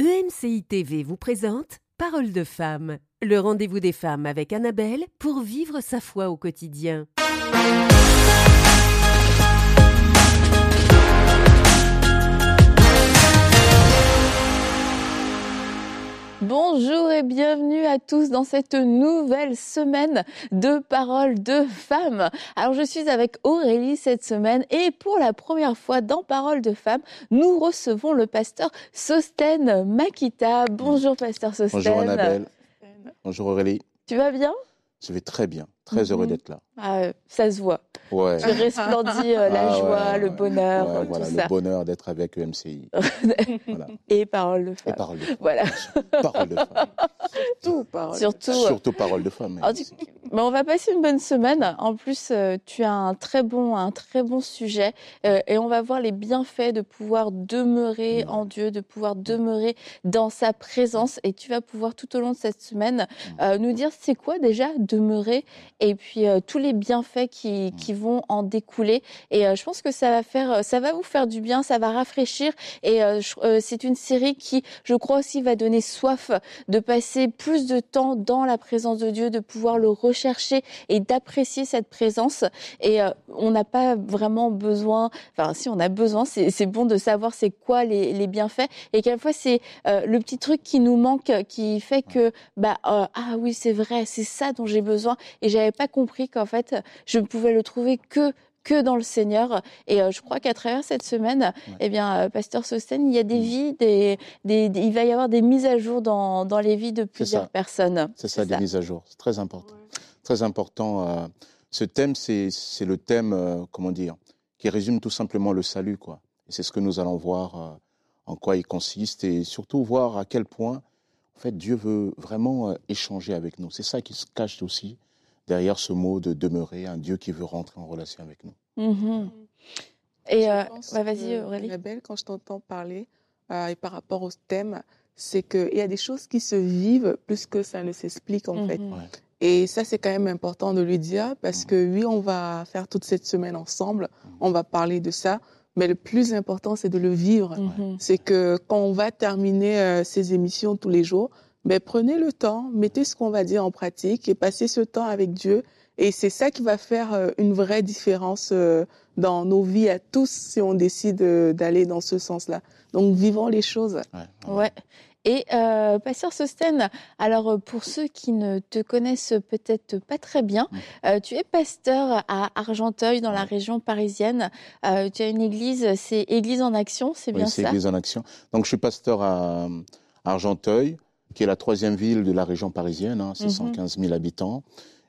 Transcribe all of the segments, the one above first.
EMCI TV vous présente Parole de femme, le rendez-vous des femmes avec Annabelle pour vivre sa foi au quotidien. Bonjour et bienvenue à tous dans cette nouvelle semaine de Paroles de femmes. Alors je suis avec Aurélie cette semaine et pour la première fois dans Paroles de femmes, nous recevons le pasteur Sosten Makita. Bonjour pasteur Sosten. Bonjour Annabelle. Bonjour Aurélie. Tu vas bien? Je vais très bien, très heureux Mhm. d'être là. Ah, Ça se voit. Ouais. Tu resplendis euh, la Ah, joie, ouais, le bonheur, Ouais, tout voilà, ça. le bonheur d'être avec EMCI. voilà. Et Paroles de Et femmes. parole de femme. Voilà. Parole de femme. Tout parole. Surtout. euh, Surtout parole de femme. Mais on va passer une bonne semaine. En plus, euh, tu as un très bon, un très bon sujet, euh, et on va voir les bienfaits de pouvoir demeurer en Dieu, de pouvoir demeurer dans sa présence. Et tu vas pouvoir tout au long de cette semaine euh, nous dire c'est quoi déjà demeurer, et puis euh, tous les bienfaits qui, vont en découler. Et euh, je pense que ça va faire, ça va vous faire du bien, ça va rafraîchir. Et euh, euh, c'est une série qui, je crois aussi, va donner soif de passer plus de temps dans la présence de Dieu, de pouvoir le rechercher et d'apprécier cette présence. Et euh, on n'a pas vraiment besoin, enfin si on a besoin, c'est bon de savoir c'est quoi les, les bienfaits. Et quelquefois c'est euh, le petit truc qui nous manque, qui fait que bah euh, ah oui c'est vrai, c'est ça dont j'ai besoin. Et j'avais pas compris qu'en fait je ne pouvais le trouver que que dans le Seigneur. Et euh, je crois qu'à travers cette semaine, eh bien, euh, Pasteur Sosten, il y a des Mm. vies, des, des, des- il va y avoir des mises à jour dans, dans les vies de plusieurs ça. personnes. C'est ça, des ça. mises à jour. C'est très important. Très important. euh, ce thème, c'est c'est le thème, euh, comment dire, qui résume tout simplement le salut, quoi. Et c'est ce que nous allons voir euh, en quoi il consiste et surtout voir à quel point, en fait, Dieu veut vraiment euh, échanger avec nous. C'est ça qui se cache aussi derrière ce mot de demeurer, un Dieu qui veut rentrer en relation avec nous. Mhm. Et Je euh, bah, vas-y que, Aurélie. Annabelle, quand je t'entends parler, euh, et par rapport au thème, c'est qu'il y a des choses qui se vivent plus que ça ne s'explique en fait. Mhm. Ouais. Et ça, c'est quand même important de le dire parce Mhm. que oui, on va faire toute cette semaine ensemble, on va parler de ça, mais le plus important, c'est de le vivre. C'est que quand on va terminer euh, ces émissions tous les jours, prenez le temps, mettez ce qu'on va dire en pratique et passez ce temps avec Dieu. Et c'est ça qui va faire euh, une vraie différence euh, dans nos vies à tous si on décide euh, d'aller dans ce sens-là. Donc, vivons les choses. Ouais, Ouais. Et euh, Pasteur Sosten, alors pour ceux qui ne te connaissent peut-être pas très bien, euh, tu es pasteur à Argenteuil dans la région parisienne. Euh, tu as une église, c'est Église en Action, c'est Oui, bien c'est ça? Église en Action. Donc, je suis pasteur à, à Argenteuil, qui est la troisième ville de la région parisienne, hein, c'est Mhm. 115 000 habitants,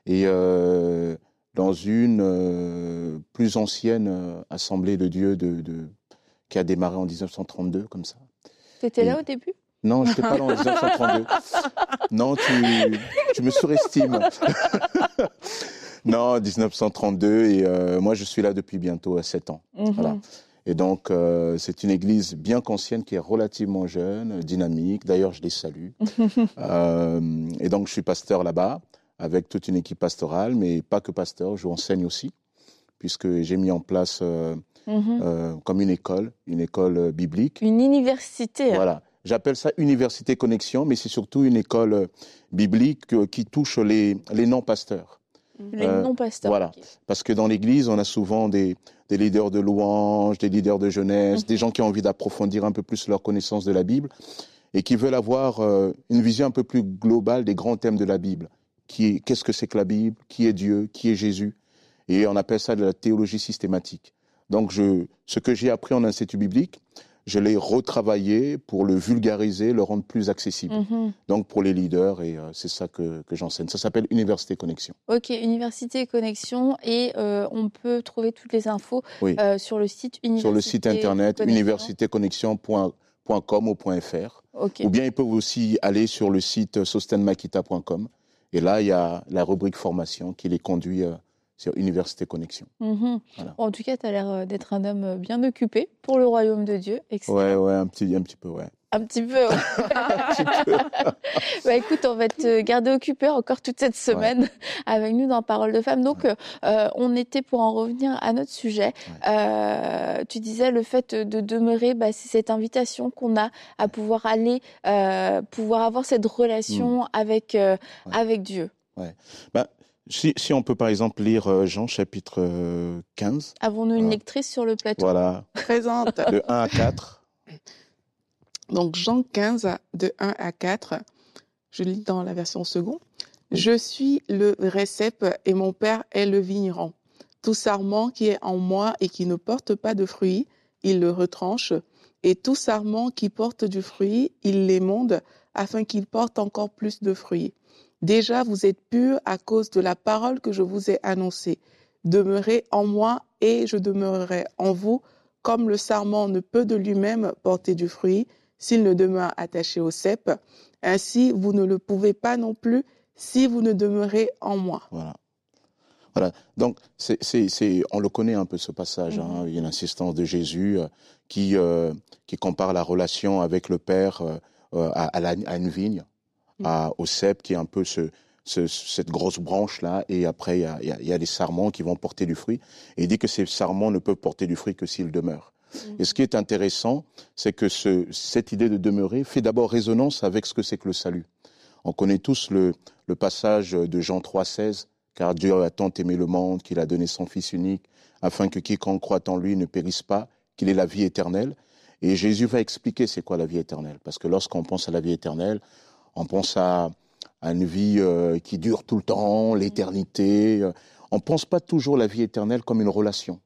et euh, dans une euh, plus ancienne euh, assemblée de Dieu de, de- qui a démarré en 1932, comme ça. Tu étais là au début? Non, je n'étais pas là en 1932. Non, tu, tu me surestimes. non, 1932, et euh, moi, je suis là depuis bientôt 7 ans. Voilà. Et donc, euh, c'est une église bien qu'ancienne qui est relativement jeune, dynamique. D'ailleurs, je les salue. Euh, et donc, je suis pasteur là-bas, avec toute une équipe pastorale, mais pas que pasteur, je enseigne aussi, puisque j'ai mis en place euh, Mhm. comme une école, une école biblique. Une université. Voilà. J'appelle ça Université Connexion, mais c'est surtout une école biblique qui touche les, les non-pasteurs. Les non-pasteurs. voilà. Parce que dans l'Église, on a souvent des, des leaders de louanges, des leaders de jeunesse, Mhm. des gens qui ont envie d'approfondir un peu plus leur connaissance de la Bible et qui veulent avoir euh, une vision un peu plus globale des grands thèmes de la Bible. Qui est, qu'est-ce que c'est que la Bible? Qui est Dieu? Qui est Jésus? Et on appelle ça de la théologie systématique. Donc, je, ce que j'ai appris en institut biblique, je l'ai retravaillé pour le vulgariser, le rendre plus accessible. Mhm. Donc, pour les leaders, et euh, c'est ça que, que j'enseigne. Ça s'appelle Université Connexion. Ok, Université Connexion et euh, on peut trouver toutes les infos Oui. euh, sur le site Université sur le site internet Connexion. universitéconnexion.com ou .fr. Ou bien ils peuvent aussi aller sur le site sostenmakita.com. Et là, il y a la rubrique formation qui les conduit sur Université Connexion. Mhm. Voilà. En tout cas, tu as l'air euh, d'être un homme euh, bien occupé pour le royaume de Dieu. Excellent. Ouais, ouais, un petit, un petit peu, ouais. Un petit peu. bah, écoute, on va te garder occupé encore toute cette semaine avec nous dans Parole de Femme. Donc, euh, on était pour en revenir à notre sujet. Euh, tu disais le fait de demeurer, bah, c'est cette invitation qu'on a à pouvoir aller, euh, pouvoir avoir cette relation mm. avec, avec Dieu. Ouais. Bah, si, si, on peut par exemple lire euh, Jean chapitre 15. Avons-nous une lectrice sur le plateau? Voilà. Présente. De 1 à 4. Donc Jean 15, de 1 à 4, je lis dans la version seconde. Je suis le récep et mon père est le vigneron. Tout sarment qui est en moi et qui ne porte pas de fruits, il le retranche. Et tout sarment qui porte du fruit, il l'émonde afin qu'il porte encore plus de fruits. Déjà, vous êtes purs à cause de la parole que je vous ai annoncée. Demeurez en moi et je demeurerai en vous, comme le sarment ne peut de lui-même porter du fruit s'il ne demeure attaché au cep. Ainsi, vous ne le pouvez pas non plus si vous ne demeurez en moi. Voilà. Voilà. Donc, c'est, on le connaît un peu ce passage. Hein. Mhm. Il y a l'insistance de Jésus euh, qui, euh, qui compare la relation avec le Père euh, à, à, une vigne. À, au cep, qui est un peu ce, cette grosse branche-là. Et après, il y, a, il y, a, des sarments qui vont porter du fruit. Et il dit que ces sarments ne peuvent porter du fruit que s'ils demeurent. Et ce qui est intéressant, c'est que ce, cette idée de demeurer fait d'abord résonance avec ce que c'est que le salut. On connaît tous le, le passage de Jean 3,16, car Dieu a tant aimé le monde qu'il a donné son Fils unique, afin que quiconque croit en lui ne périsse pas, qu'il ait la vie éternelle. Et Jésus va expliquer c'est quoi la vie éternelle. Parce que lorsqu'on pense à la vie éternelle, on pense à, à une vie euh, qui dure tout le temps, l'éternité. On ne pense pas toujours la vie éternelle comme une relation.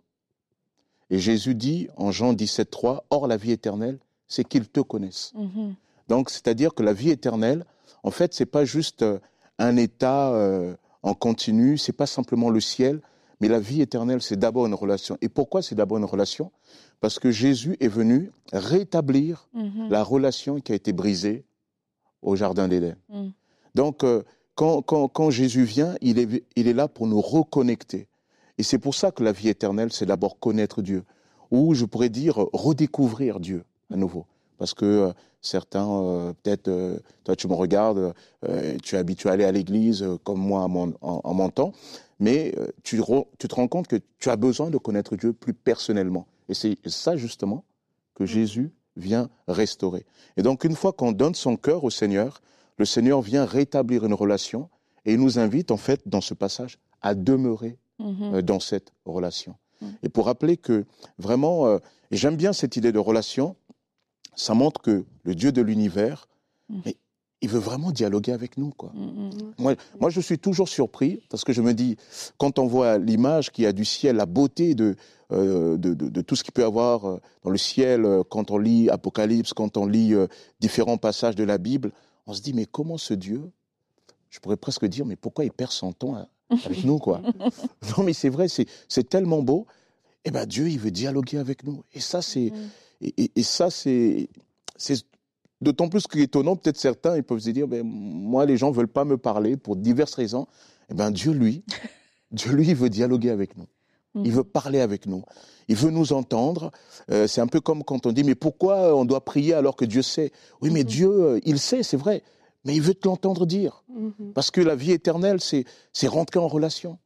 Et Jésus dit en Jean 17, 3, Or la vie éternelle, c'est qu'ils te connaissent. Mhm. Donc, c'est-à-dire que la vie éternelle, en fait, c'est pas juste euh, un état euh, en continu, c'est pas simplement le ciel, mais la vie éternelle, c'est d'abord une relation. Et pourquoi c'est d'abord une relation? Parce que Jésus est venu rétablir mhm. la relation qui a été brisée au Jardin d'Éden. Mhm. Donc, euh, quand, quand, quand, Jésus vient, il est, il est là pour nous reconnecter. Et c'est pour ça que la vie éternelle, c'est d'abord connaître Dieu, ou je pourrais dire redécouvrir Dieu à nouveau. Parce que euh, certains, euh, peut-être, euh, toi tu me regardes, tu es habitué à aller à l'église comme moi en, mon temps, mais tu, tu, te rends compte que tu as besoin de connaître Dieu plus personnellement. Et c'est ça justement que mm. Jésus vient restaurer. Et donc une fois qu'on donne son cœur au Seigneur, le Seigneur vient rétablir une relation et il nous invite en fait dans ce passage à demeurer Mhm. Euh, dans cette relation. Mhm. Et pour rappeler que vraiment, euh, et j'aime bien cette idée de relation, ça montre que le Dieu de l'univers, mhm. Il veut vraiment dialoguer avec nous. Quoi. Moi, moi, je suis toujours surpris parce que je me dis, quand on voit l'image qui a du ciel, la beauté de, euh, de, de, tout ce qu'il peut y avoir dans le ciel, quand on lit Apocalypse, quand on lit différents passages de la Bible, on se dit, mais comment ce Dieu, je pourrais presque dire, mais pourquoi il perd son temps à, avec nous, quoi. non, mais c'est vrai, c'est tellement beau. Eh ben, Dieu, il veut dialoguer avec nous. Et ça, c'est, mm. et, ça, c'est, c'est d'autant plus étonnant. Peut-être certains, ils peuvent se dire, ben, moi, les gens veulent pas me parler pour diverses raisons. Eh ben, Dieu, lui, Dieu, lui, il veut dialoguer avec nous. Il veut parler avec nous. Il veut nous entendre. Euh, c'est un peu comme quand on dit, mais pourquoi on doit prier alors que Dieu sait? Oui, mais mm-hmm. Dieu, euh, il sait, c'est vrai mais il veut te l'entendre dire. Mhm. Parce que la vie éternelle, c'est rentrer en relation.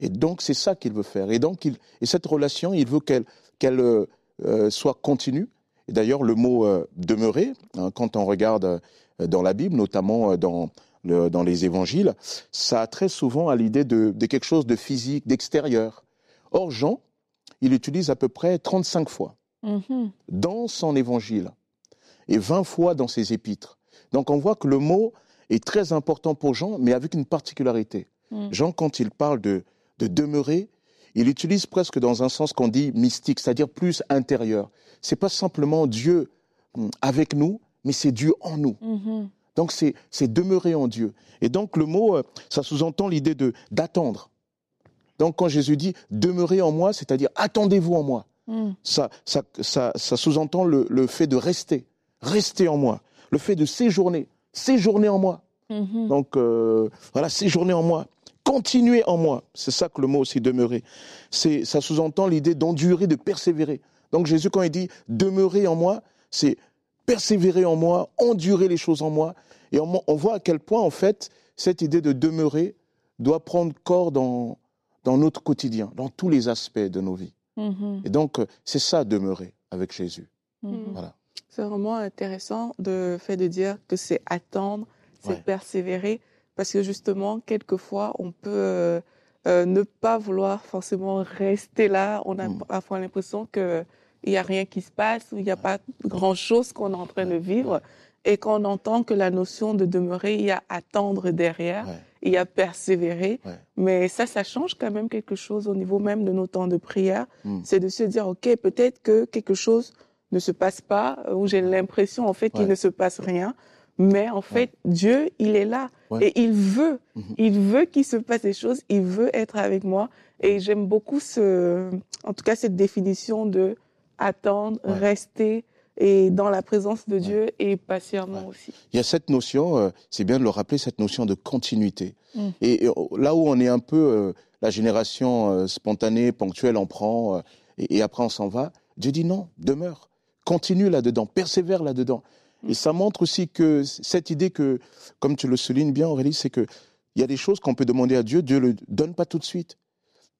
Et donc, c'est ça qu'il veut faire. Et donc, il, et cette relation, il veut qu'elle euh, soit continue. Et d'ailleurs, le mot euh, demeurer, hein, quand on regarde dans la Bible, notamment dans, le, dans les évangiles, ça a très souvent à l'idée de, de, quelque chose de physique, d'extérieur. Or, Jean, il utilise à peu près 35 fois mhm. dans son évangile et 20 fois dans ses épîtres. Donc on voit que le mot est très important pour Jean, mais avec une particularité. Mm. Jean, quand il parle de, demeurer, il utilise presque dans un sens qu'on dit mystique, c'est-à-dire plus intérieur. C'est pas simplement Dieu mm, avec nous, mais c'est Dieu en nous. Mm-hmm. Donc c'est demeurer en Dieu. Et donc le mot, euh, ça sous-entend l'idée de d'attendre. Donc quand Jésus dit demeurez en moi, c'est-à-dire attendez-vous en moi. Mm. Ça, ça, sous-entend le, le, fait de rester, rester en moi le fait de séjourner, séjourner en moi. Mhm. Donc euh, voilà, séjourner en moi, continuer en moi. C'est ça que le mot aussi demeurer. C'est ça sous-entend l'idée d'endurer, de persévérer. Donc Jésus quand il dit demeurer en moi, c'est persévérer en moi, endurer les choses en moi. Et on, on voit à quel point, en fait, cette idée de demeurer doit prendre corps dans, dans notre quotidien, dans tous les aspects de nos vies. Mhm. Et donc, c'est ça, demeurer avec Jésus. Mhm. Voilà. C'est vraiment intéressant le fait de dire que c'est attendre, c'est Ouais. persévérer, parce que justement, quelquefois, on peut euh, euh, ne pas vouloir forcément rester là. On a Mm. parfois l'impression qu'il n'y a rien qui se passe, ou il n'y a pas grand-chose qu'on est en train de vivre. Et quand on entend que la notion de demeurer, il y a attendre derrière, Ouais. il y a persévérer. Ouais. Mais ça, ça change quand même quelque chose au niveau même de nos temps de prière. Mm. C'est de se dire, OK, peut-être que quelque chose ne se passe pas, euh, ou j'ai l'impression en fait qu'il ne se passe rien. Mais en fait, Dieu, il est là. Ouais. Et il veut, Mhm. il veut qu'il se passe des choses, il veut être avec moi. Et j'aime beaucoup ce, en tout cas, cette définition de attendre, Ouais. rester et dans la présence de Dieu et patiemment aussi. Il y a cette notion, euh, c'est bien de le rappeler, cette notion de continuité. Mm. Et, et, euh, là où on est un peu euh, la génération euh, spontanée, ponctuelle, on prend et, et après on s'en va, Dieu dit non, demeure, continue là-dedans, persévère là-dedans. Et ça montre aussi que cette idée que, comme tu le soulignes bien Aurélie, c'est que il y a des choses qu'on peut demander à Dieu, Dieu le donne pas tout de suite.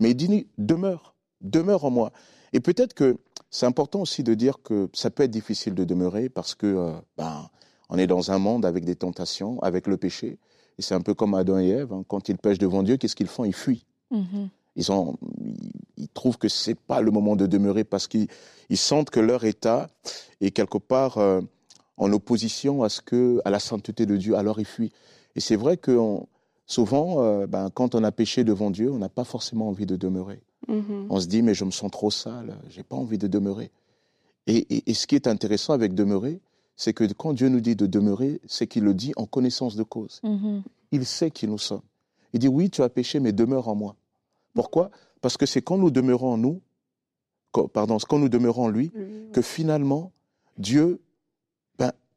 Mais il dit demeure, demeure en moi. Et peut-être que c'est important aussi de dire que ça peut être difficile de demeurer parce que euh, ben, on est dans un monde avec des tentations, avec le péché. Et c'est un peu comme Adam et Ève. hein. Quand ils pêchent devant Dieu, qu'est-ce qu'ils font? Ils fuient. Mhm. Ils, ont, ils, ils trouvent que c'est pas le moment de demeurer parce qu'ils ils sentent que leur état est quelque part euh, en opposition à ce que, à la sainteté de Dieu. Alors ils fuient. Et c'est vrai que on- souvent, euh, ben, quand on a péché devant Dieu, on n'a pas forcément envie de demeurer. Mhm. On se dit, mais je me sens trop sale, j'ai pas envie de demeurer. Et, et- et ce qui est intéressant avec demeurer, c'est que quand Dieu nous dit de demeurer, c'est qu'il le dit en connaissance de cause. Mhm. Il sait qui nous sommes. Il dit, oui, tu as péché, mais demeure en moi. Pourquoi? Parce que c'est quand nous demeurons en nous, quand- pardon, quand nous demeurons en lui, que finalement, Dieu,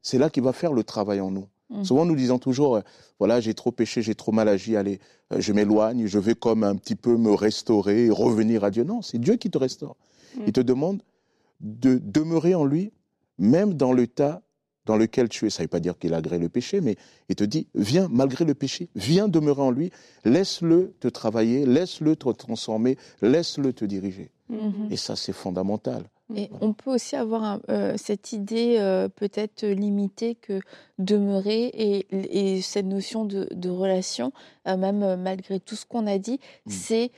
c'est là qu'il va faire le travail en nous. Mm. Souvent, nous disons toujours, euh, voilà, j'ai trop péché, j'ai trop mal agi, allez, euh, je m'éloigne, je vais comme un petit peu me restaurer, et revenir à Dieu. Non, c'est Dieu qui te restaure. Mm. Il te demande de demeurer en lui, même dans l'état dans lequel tu es. Ça ne veut pas dire qu'il agrée le péché, mais il te dit, viens, malgré le péché, viens demeurer en lui, laisse-le te travailler, laisse-le te transformer, laisse-le te diriger. Mhm. Et ça, c'est fondamental. Et on peut aussi avoir un- euh, cette idée euh, peut-être limitée que demeurer et, et cette notion de, de relation, euh, même malgré tout ce qu'on a dit, Mm. c'est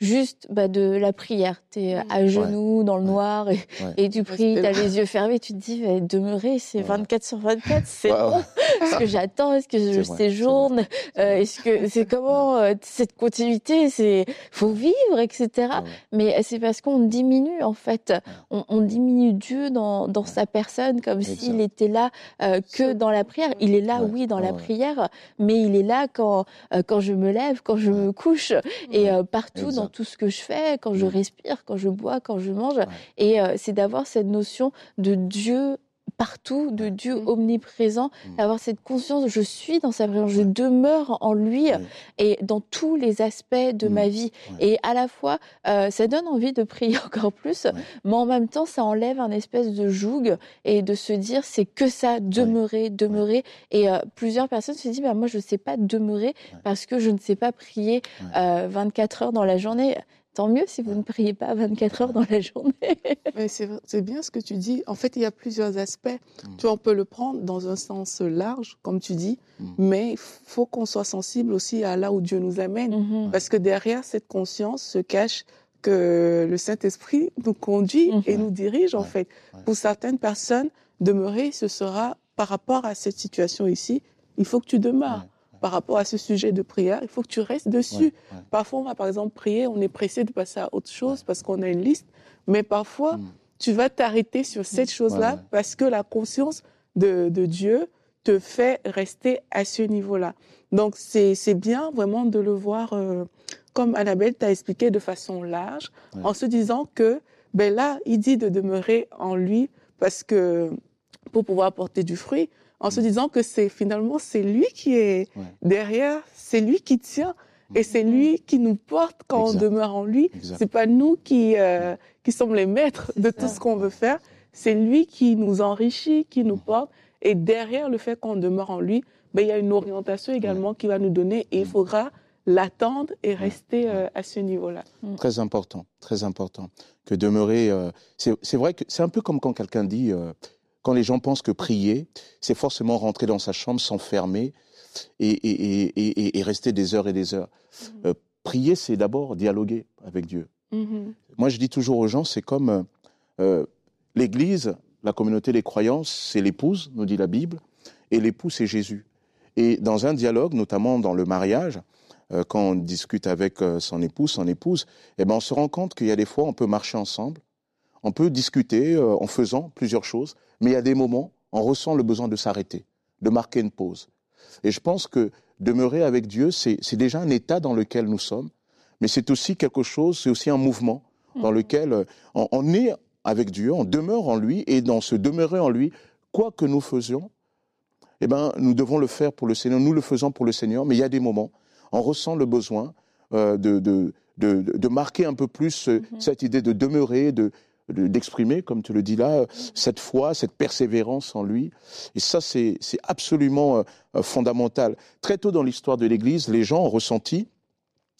juste bah, de la prière. Tu es Mm. à genoux dans le Ouais. noir et, Ouais. et tu pries, tu as les yeux fermés, tu te dis bah, demeurer, c'est Ouais. 24 sur 24, c'est Ouais, bon. ouais. Est-ce que j'attends? Est-ce que je séjourne? Euh, Est-ce que c'est comment euh, cette continuité C'est faut vivre, etc. Mais c'est parce qu'on diminue en fait, on, on diminue Dieu dans, dans Ouais. sa personne comme s'il était là euh, que dans la prière. Il est là, Ouais. oui, dans la prière, mais il est là quand euh, quand je me lève, quand je me couche et euh, partout dans Tout ce que je fais, quand je Ouais. respire, quand je bois, quand je mange. Ouais. Et euh, c'est d'avoir cette notion de Dieu partout, de Dieu Mm. omniprésent, Mm. d'avoir cette conscience, je suis dans sa présence, je demeure en lui Ouais. et dans tous les aspects de Mm. ma vie. Ouais. Et à la fois, euh, ça donne envie de prier encore plus, Ouais. mais en même temps, ça enlève un espèce de joug et de se dire, c'est que ça, demeurer, demeurer. Et euh, plusieurs personnes se disent, bah, moi, je ne sais pas demeurer Ouais. parce que je ne sais pas prier Ouais. euh, 24 heures dans la journée. Tant mieux si vous ne priez pas 24 heures dans la journée. Mais c'est bien ce que tu dis. En fait, il y a plusieurs aspects. Mm. Tu vois, on peut le prendre dans un sens large, comme tu dis, Mm. mais il faut qu'on soit sensible aussi à là où Dieu nous amène. Mhm. Parce que derrière cette conscience se cache que le Saint-Esprit nous conduit Mhm. et nous dirige, en fait. Ouais. Pour certaines personnes, demeurer, ce sera par rapport à cette situation ici, il faut que tu demeures. Ouais. Par rapport à ce sujet de prière, il faut que tu restes dessus. Ouais. Ouais. Parfois, on va par exemple prier, on est pressé de passer à autre chose parce qu'on a une liste, mais parfois, Mm. tu vas t'arrêter sur cette chose-là parce que la conscience de, de Dieu te fait rester à ce niveau-là. Donc, c'est c'est bien vraiment de le voir, euh, comme Annabelle t'a expliqué, de façon large, en se disant que, ben là, il dit de demeurer en lui parce que, pour pouvoir porter du fruit, en se disant que c'est finalement, c'est lui qui est Ouais. derrière, c'est lui qui tient. Et c'est lui qui nous porte quand Exact. on demeure en lui. C'est pas nous qui, euh, qui sommes les maîtres de tout ça. ce qu'on veut faire. c'est lui qui nous enrichit, qui nous porte. Et derrière le fait qu'on demeure en lui, ben, il y a une orientation également qu'il va nous donner et il faudra l'attendre et rester euh, à ce niveau-là. Très important, très important. Que demeurer. Euh, c'est vrai que c'est un peu comme quand quelqu'un dit, euh, quand les gens pensent que prier, c'est forcément rentrer dans sa chambre, s'enfermer et, et, et, et, rester des heures et des heures. Mm. prier, c'est d'abord dialoguer avec Dieu. Mm-hmm. Moi, je dis toujours aux gens, c'est comme l'Église, la communauté des croyances, c'est l'épouse, nous dit la Bible, et l'époux, c'est Jésus. Et dans un dialogue, notamment dans le mariage, euh, quand on discute avec euh, son épouse, son épouse, eh ben on se rend compte qu'il y a des fois, on peut marcher ensemble, on peut discuter euh, en faisant plusieurs choses, mais il y a des moments, on ressent le besoin de s'arrêter, de marquer une pause. Et je pense que demeurer avec Dieu, c'est déjà un état dans lequel nous sommes, mais c'est aussi quelque chose, c'est aussi un mouvement dans mmh. lequel on, est avec Dieu, on demeure en lui, et dans ce demeurer en lui, quoi que nous faisions, eh ben, nous devons le faire pour le Seigneur, nous le faisons pour le Seigneur, mais il y a des moments on ressent le besoin euh, de, de, marquer un peu plus euh, mhm. cette idée de demeurer, de, d'exprimer, comme tu le dis là, cette foi, cette persévérance en lui. Et ça, c'est, absolument euh, fondamental. Très tôt dans l'histoire de l'Église, les gens ont ressenti,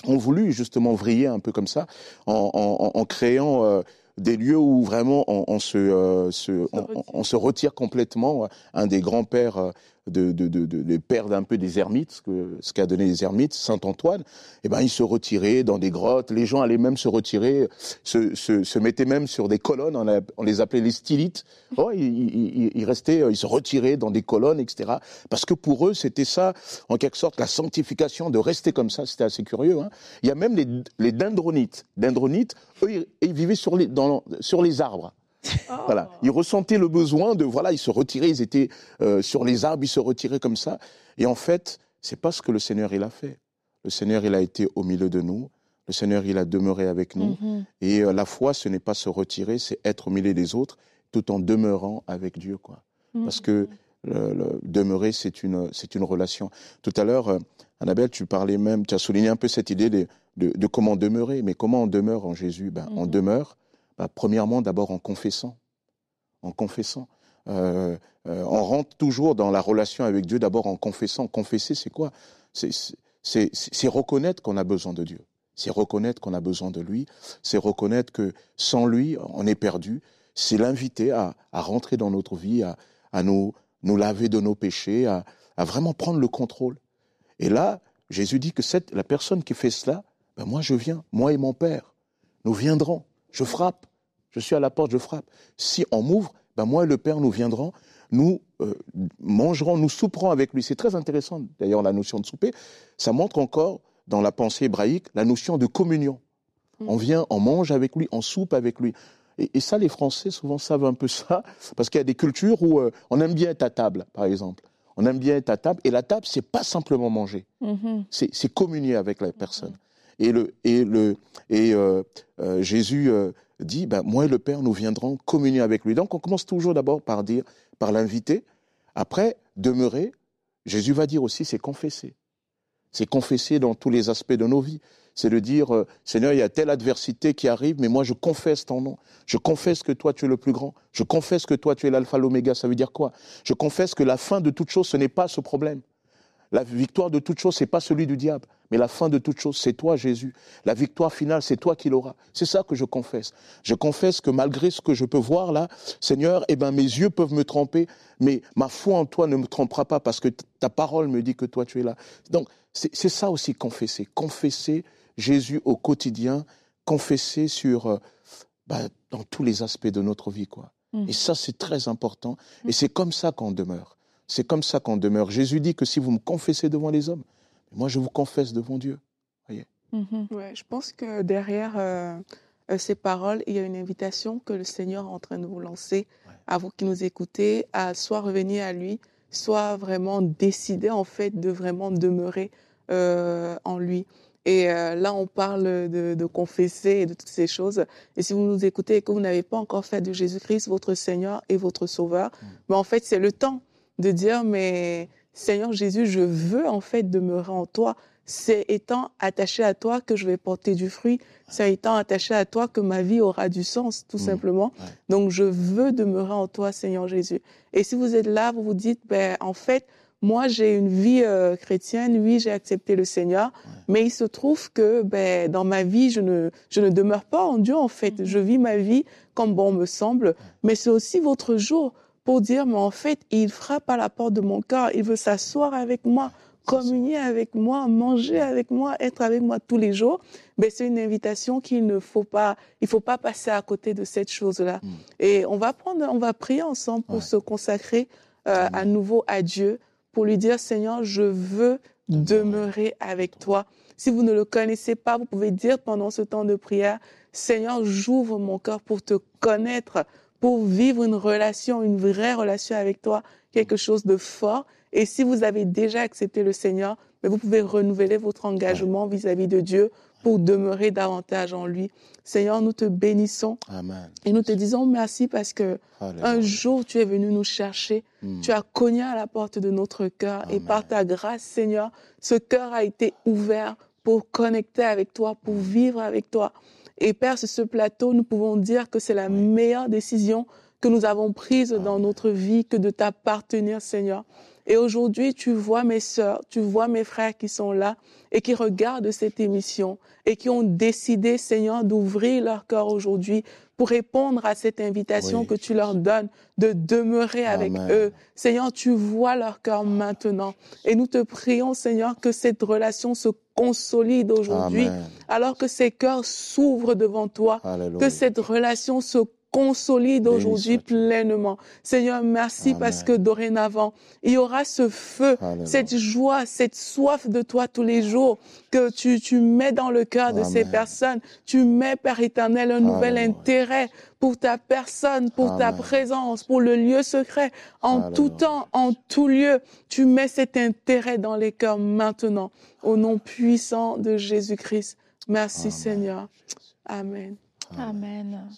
ont voulu justement vriller un peu comme ça, en, créant des lieux où vraiment on, se, on, se retire complètement. Un des grands-pères de, de, de, pères d'un peu des ermites, ce qu'a ce qu'a donné les ermites, Saint Antoine, eh ben, ils se retiraient dans des grottes, les gens allaient même se retirer, se, se, mettaient même sur des colonnes, on, les appelait les stylites, oh, ils, ils, restaient, ils se retiraient dans des colonnes, etc. Parce que pour eux, c'était ça, en quelque sorte, la sanctification de rester comme ça, c'était assez curieux. Hein. Il y a même les, les dendronites. Dendronites, eux, ils, vivaient sur les, dans, sur les arbres. Voilà, ils ressentaient le besoin de voilà, ils se retiraient, ils étaient euh, sur les arbres, ils se retiraient comme ça. Et en fait, c'est pas ce que le Seigneur il a fait. Le Seigneur il a été au milieu de nous. Le Seigneur il a demeuré avec nous. Mm-hmm. Et euh, la foi, ce n'est pas se retirer, c'est être au milieu des autres, tout en demeurant avec Dieu, quoi. Parce que le, demeurer, c'est une, c'est une relation. Tout à l'heure, euh, Annabelle, tu parlais même, tu as souligné un peu cette idée de, de, comment demeurer. Mais comment on demeure en Jésus? Ben, On mm-hmm. demeure bah, Premièrement, d'abord en confessant. En confessant. Euh, euh, on rentre toujours dans la relation avec Dieu d'abord en confessant. Confesser, c'est quoi? C'est reconnaître qu'on a besoin de Dieu. C'est reconnaître qu'on a besoin de lui. C'est reconnaître que sans lui, on est perdu. C'est l'inviter à, rentrer dans notre vie, à, nous, laver de nos péchés, à, vraiment prendre le contrôle. Et là, Jésus dit que la personne qui fait cela, ben moi je viens, moi et mon Père, nous viendrons je frappe. Je suis à la porte, je frappe. Si on m'ouvre, ben moi et le Père, nous viendrons, nous euh, mangerons, nous souperons avec lui. C'est très intéressant, d'ailleurs, la notion de souper. Ça montre encore, dans la pensée hébraïque, la notion de communion. Mm. On vient, on mange avec lui, on soupe avec lui. Et, ça, les Français, souvent, savent un peu ça, parce qu'il y a des cultures où euh, on aime bien être à table, par exemple. On aime bien être à table, et la table, c'est pas simplement manger, mm-hmm. c'est communier avec la personne. Et, le, et, le, et euh, euh, Jésus euh, dit, ben, moi et le Père, nous viendrons communier avec lui. Donc on commence toujours d'abord par dire, par l'inviter. Après, demeurer. Jésus va dire aussi, c'est confesser. C'est confesser dans tous les aspects de nos vies. C'est de dire, Seigneur, il y a telle adversité qui arrive, mais moi je confesse ton nom. Je confesse que toi tu es le plus grand. Je confesse que toi tu es l'alpha, l'oméga. Ça veut dire quoi? Je confesse que la fin de toute chose, ce n'est pas ce problème. La victoire de toute chose, c'est pas celui du diable, mais la fin de toute chose, c'est toi, Jésus. La victoire finale, c'est toi qui l'auras. C'est ça que je confesse. Je confesse que malgré ce que je peux voir là, Seigneur, eh ben, mes yeux peuvent me tromper, mais ma foi en toi ne me trompera pas parce que ta parole me dit que toi, tu es là. Donc, c'est ça aussi confesser. Confesser Jésus au quotidien, confesser sur, euh, bah, dans tous les aspects de notre vie, quoi. Mmh. Et ça, c'est très important. Et c'est comme ça qu'on demeure. C'est comme ça qu'on demeure. Jésus dit que si vous me confessez devant les hommes, moi je vous confesse devant Dieu. Voyez. Mhm. Ouais, je pense que derrière euh, euh, ces paroles, il y a une invitation que le Seigneur est en train de vous lancer à vous qui nous écoutez, à soit revenir à lui, soit vraiment décider en fait de vraiment demeurer euh, en lui. Et là, on parle de, confesser et de toutes ces choses. Et si vous nous écoutez et que vous n'avez pas encore fait de Jésus-Christ votre Seigneur et votre Sauveur, mais mm. ben, en fait, c'est le temps de dire, mais Seigneur Jésus, je veux en fait demeurer en toi. c'est étant attaché à toi que je vais porter du fruit. C'est étant attaché à toi que ma vie aura du sens, tout mmh. simplement. Donc, je veux demeurer en toi, Seigneur Jésus. Et si vous êtes là, vous vous dites, ben, en fait, moi, j'ai une vie euh, chrétienne, oui, j'ai accepté le Seigneur, mais il se trouve que ben, dans ma vie, je ne, je ne demeure pas en Dieu, en fait. Mmh. Je vis ma vie comme bon me semble, mais c'est aussi votre jour pour dire, mais en fait, il frappe à la porte de mon cœur, il veut s'asseoir avec moi, communier avec moi, manger avec moi, être avec moi tous les jours, ben c'est une invitation qu'il ne faut pas, il faut pas passer à côté de cette chose-là. Mm. Et on va prendre, on va prier ensemble pour se consacrer euh, à nouveau à Dieu, pour lui dire Seigneur, je veux demeurer avec toi. Si vous ne le connaissez pas, vous pouvez dire pendant ce temps de prière, Seigneur, j'ouvre mon cœur pour te connaître, pour vivre une relation, une vraie relation avec toi, quelque chose de fort. Et si vous avez déjà accepté le Seigneur, mais vous pouvez renouveler votre engagement vis-à-vis de Dieu pour demeurer davantage en lui. Seigneur, nous te bénissons Amen. et nous te disons merci parce que un jour tu es venu nous chercher, hmm. tu as cogné à la porte de notre cœur et par ta grâce, Seigneur, ce cœur a été ouvert pour connecter avec toi, pour vivre avec toi. Et Père, sur ce plateau, nous pouvons dire que c'est la meilleure décision que nous avons prise dans notre vie que de t'appartenir, Seigneur. Et aujourd'hui, tu vois mes sœurs, tu vois mes frères qui sont là et qui regardent cette émission et qui ont décidé, Seigneur, d'ouvrir leur cœur aujourd'hui pour répondre à cette invitation que tu leur donnes de demeurer avec eux. Seigneur, tu vois leur cœur maintenant. Et nous te prions, Seigneur, que cette relation se consolide aujourd'hui, alors que ces cœurs s'ouvrent devant toi, que cette relation se consolide aujourd'hui pleinement. Seigneur, merci parce que dorénavant, il y aura ce feu, cette joie, cette soif de toi tous les jours que tu, tu mets dans le cœur de ces personnes. Tu mets, Père éternel, un nouvel intérêt pour ta personne, pour ta présence, pour le lieu secret. En tout temps, en tout lieu, tu mets cet intérêt dans les cœurs maintenant. Au nom puissant de Jésus-Christ. Merci Seigneur. Amen. Amen.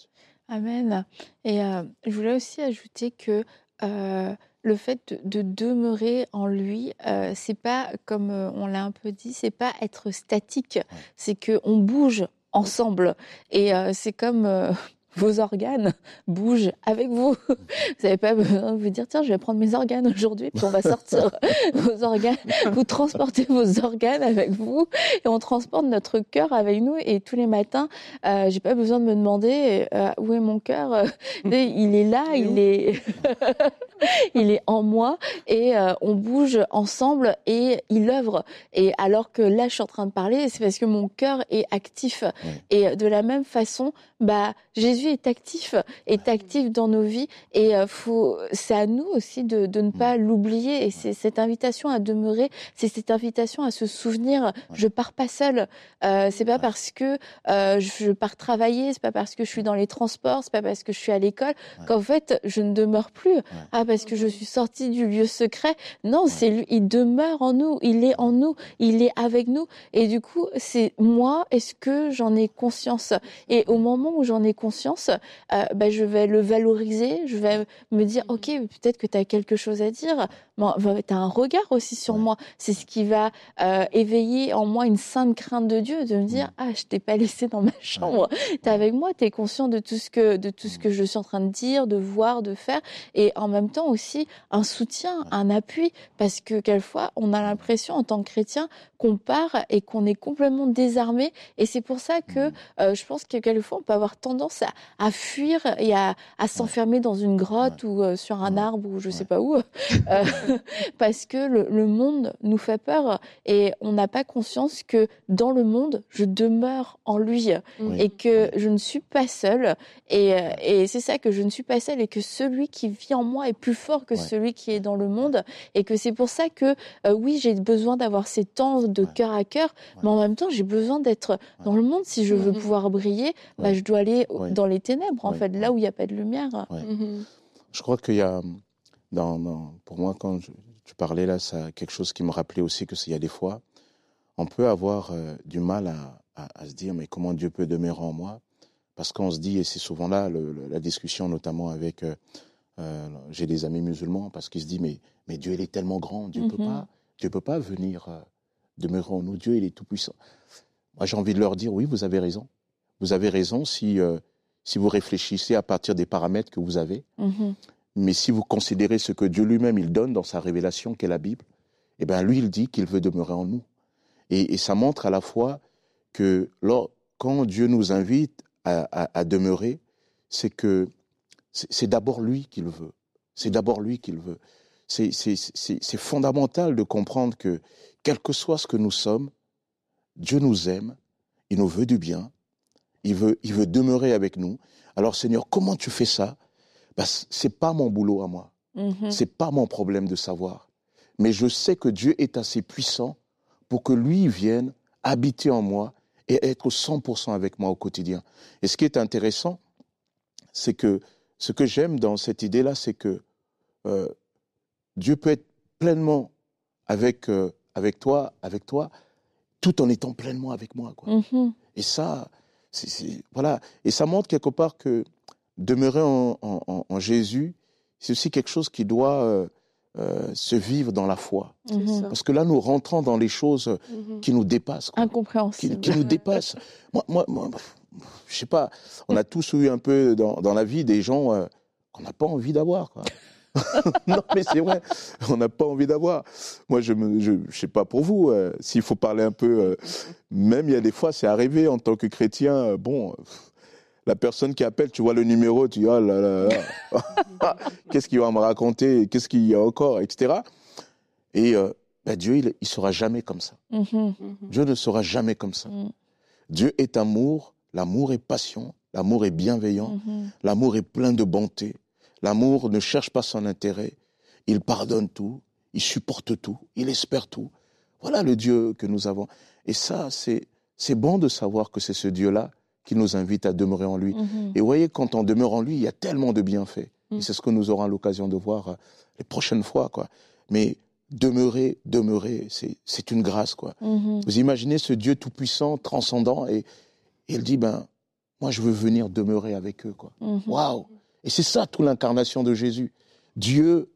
Amen. Et euh, je voulais aussi ajouter que euh, le fait de, demeurer en lui, euh, c'est pas comme on l'a un peu dit, c'est pas être statique, c'est que on bouge ensemble. Et c'est comme vos organes bougent avec vous. Vous n'avez pas besoin de vous dire, tiens, je vais prendre mes organes aujourd'hui, puis on va sortir vos organes. Vous transportez vos organes avec vous et on transporte notre cœur avec nous. Et tous les matins, euh, j'ai pas besoin de me demander euh, où est mon cœur? Il est là, il est, il est en moi et euh, on bouge ensemble et il œuvre. Et alors que là, je suis en train de parler, c'est parce que mon cœur est actif. Et de la même façon, bah, Jésus est actif, est actif dans nos vies et euh, faut, c'est à nous aussi de, de ne pas l'oublier. Et c'est cette invitation à demeurer, c'est cette invitation à se souvenir. Je pars pas seule. Euh, c'est pas parce que euh, je pars travailler, c'est pas parce que je suis dans les transports, c'est pas parce que je suis à l'école qu'en fait je ne demeure plus. Ah, parce que je suis sortie du lieu secret. Non, c'est lui. Il demeure en nous. Il est en nous. Il est avec nous. Et du coup, c'est moi. Est-ce que j'en ai conscience? Et au moment où j'en ai conscience, euh, ben, je vais le valoriser, je vais me dire, mm-hmm. ok, peut-être que tu as quelque chose à dire, tu as un regard aussi sur moi. C'est ce qui va euh, éveiller en moi une sainte crainte de Dieu, de me dire, mm. ah, je t'ai pas laissé dans ma chambre, tu es avec moi, tu es conscient de tout, ce que, de tout ce que je suis en train de dire, de voir, de faire, et en même temps aussi un soutien, un appui, parce que quelquefois, on a l'impression en tant que chrétien qu'on part et qu'on est complètement désarmé, et c'est pour ça que mm. euh, je pense que quelquefois, on peut avoir tendance à, à fuir et à, à s'enfermer dans une grotte ou euh, sur un arbre ou je sais pas où, euh, parce que le, le, monde nous fait peur et on n'a pas conscience que dans le monde, je demeure en lui et que je ne suis pas seule. Et, euh, et c'est ça que je ne suis pas seule et que celui qui vit en moi est plus fort que celui qui est dans le monde et que c'est pour ça que oui, j'ai besoin d'avoir ces temps de cœur à cœur, mais en même temps, j'ai besoin d'être dans le monde. Si je veux mm-hmm. pouvoir briller. Bah, je dois aller dans les ténèbres, en fait, là où il n'y a pas de lumière. Mm-hmm. Je crois qu'il y a, dans, pour moi, quand tu parlais là, ça quelque chose qui me rappelait aussi que s'il y a des fois, on peut avoir euh, du mal à, à, se dire, mais comment Dieu peut demeurer en moi? Parce qu'on se dit, et c'est souvent là la discussion, notamment avec, euh, euh, j'ai des amis musulmans, parce qu'ils se disent, mais, mais Dieu, il est tellement grand, Dieu ne peut, mm-hmm. pas, Dieu peut pas venir demeurer en nous. Dieu, il est tout-puissant. Moi, j'ai envie de leur dire, oui, vous avez raison. Vous avez raison si, euh, si vous réfléchissez à partir des paramètres que vous avez. Mhm. Mais si vous considérez ce que Dieu lui-même, il donne dans sa révélation, qu'est la Bible, eh bien, lui, il dit qu'il veut demeurer en nous. Et, et, ça montre à la fois que quand Dieu nous invite à, à, à demeurer, c'est que c'est d'abord lui qu'il veut. C'est d'abord lui qu'il veut. C'est fondamental de comprendre que, quel que soit ce que nous sommes, Dieu nous aime, il nous veut du bien, il veut, il veut demeurer avec nous. Alors Seigneur, comment tu fais ça? Ben, C'est pas mon boulot à moi. Mhm. C'est pas mon problème de savoir. Mais je sais que Dieu est assez puissant pour que lui vienne habiter en moi et être 100% avec moi au quotidien. Et ce qui est intéressant, c'est que ce que j'aime dans cette idée-là, c'est que euh, Dieu peut être pleinement avec, euh, avec toi, avec toi, tout en étant pleinement avec moi. Quoi. Mhm. Et ça, voilà. Et ça montre quelque part que demeurer en, en, en Jésus, c'est aussi quelque chose qui doit euh, euh, se vivre dans la foi. Mhm. Parce que là, nous rentrons dans les choses Mhm. qui nous dépassent. quoi. Incompréhensible. Qui, qui nous dépassent. Moi, moi, moi, je sais pas, on a tous eu un peu dans, dans la vie des gens euh, qu'on n'a pas envie d'avoir. non, mais c'est vrai, on n'a pas envie d'avoir. Moi, je ne je, je sais pas pour vous, euh, s'il faut parler un peu, euh, même il y a des fois, c'est arrivé en tant que chrétien, euh, bon, la personne qui appelle, tu vois le numéro, tu dis, oh là là là, qu'est-ce qu'il va me raconter, qu'est-ce qu'il y a encore, etc. Et ben, Dieu, il ne sera jamais comme ça. Mhm. Mhm. Dieu ne sera jamais comme ça. Mm. Dieu est amour, l'amour est passion, l'amour est bienveillant, Mhm. l'amour est plein de bonté, l'amour ne cherche pas son intérêt, il pardonne tout, il supporte tout, il espère tout. Voilà le Dieu que nous avons. Et ça, c'est, c'est bon de savoir que c'est ce Dieu-là qui nous invite à demeurer en lui. Mhm. Et vous voyez, quand on demeure en lui, il y a tellement de bienfaits. Mm. Et c'est ce que nous aurons l'occasion de voir euh, les prochaines fois, quoi. Mais demeurer, demeurer, c'est, c'est une grâce, quoi. Mhm. Vous imaginez ce Dieu tout-puissant, transcendant, et, et il dit, ben, moi, je veux venir demeurer avec eux, quoi. Mhm. Waouh Et c'est ça, toute l'incarnation de Jésus. Dieu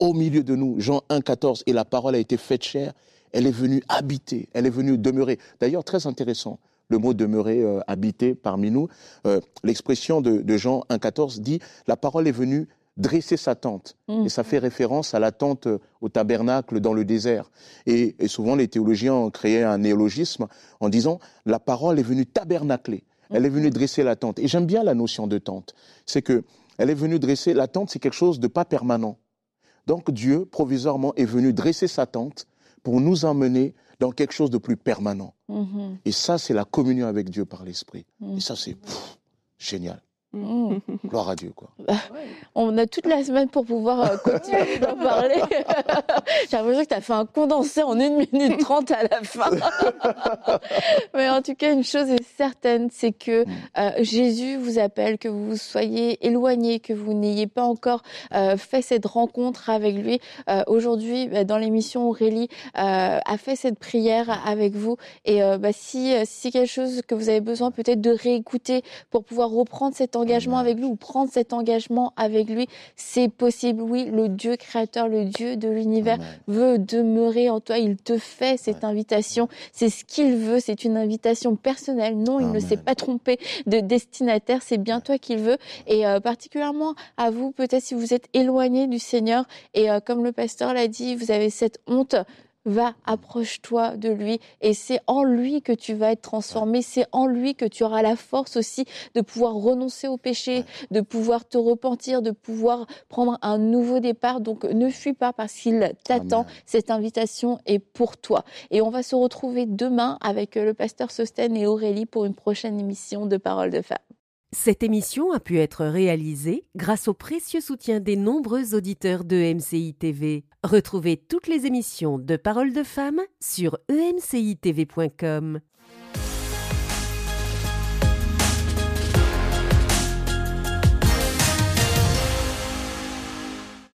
au milieu de nous. Jean 1, 14. Et la parole a été faite chair. Elle est venue habiter. Elle est venue demeurer. D'ailleurs, très intéressant. Le mot demeurer, euh, habiter parmi nous. Euh, L'expression de, de Jean 1, 14 dit, la parole est venue dresser sa tente. Mhm. Et ça fait référence à la tente euh, au tabernacle dans le désert. Et, et souvent, les théologiens ont créé un néologisme en disant, la parole est venue tabernacler. Elle est venue dresser la tente. Et j'aime bien la notion de tente. C'est que elle est venue dresser la tente, c'est quelque chose de pas permanent. Donc Dieu, provisoirement, est venu dresser sa tente pour nous emmener dans quelque chose de plus permanent. Mhm. Et ça, c'est la communion avec Dieu par l'Esprit. Mhm. Et ça, c'est génial. Mhm. Gloire à Dieu, quoi. On a toute la semaine pour pouvoir euh, continuer d'en parler. J'ai l'impression que tu as fait un condensé en 1 minute 30 à la fin. Mais en tout cas, une chose est certaine, c'est que euh, Jésus vous appelle, que vous soyez éloigné, que vous n'ayez pas encore euh, fait cette rencontre avec lui. Aujourd'hui, bah, dans l'émission, Aurélie a fait cette prière avec vous. Et bah, si, si c'est quelque chose que vous avez besoin peut-être de réécouter pour pouvoir reprendre cet engagement avec lui ou prendre cet engagement avec lui, c'est possible. Oui, le Dieu créateur, le Dieu de l'univers veut demeurer en toi. Il te fait cette invitation. C'est ce qu'il veut. C'est une invitation personnelle. Non, il ne s'est pas trompé de destinataire. C'est bien toi qu'il veut. Et euh, particulièrement à vous, peut-être si vous êtes éloigné du Seigneur et euh, comme le pasteur l'a dit, vous avez cette honte. Va, approche-toi de lui et c'est en lui que tu vas être transformé, c'est en lui que tu auras la force aussi de pouvoir renoncer au péché, de pouvoir te repentir, de pouvoir prendre un nouveau départ. Donc ne fuis pas parce qu'il t'attend. Cette invitation est pour toi. Et on va se retrouver demain avec euh, le pasteur Sosten et Aurélie pour une prochaine émission de Parole de Femmes. Cette émission a pu être réalisée grâce au précieux soutien des nombreux auditeurs de MCI TV. Retrouvez toutes les émissions de Paroles de femmes sur emcitv.com.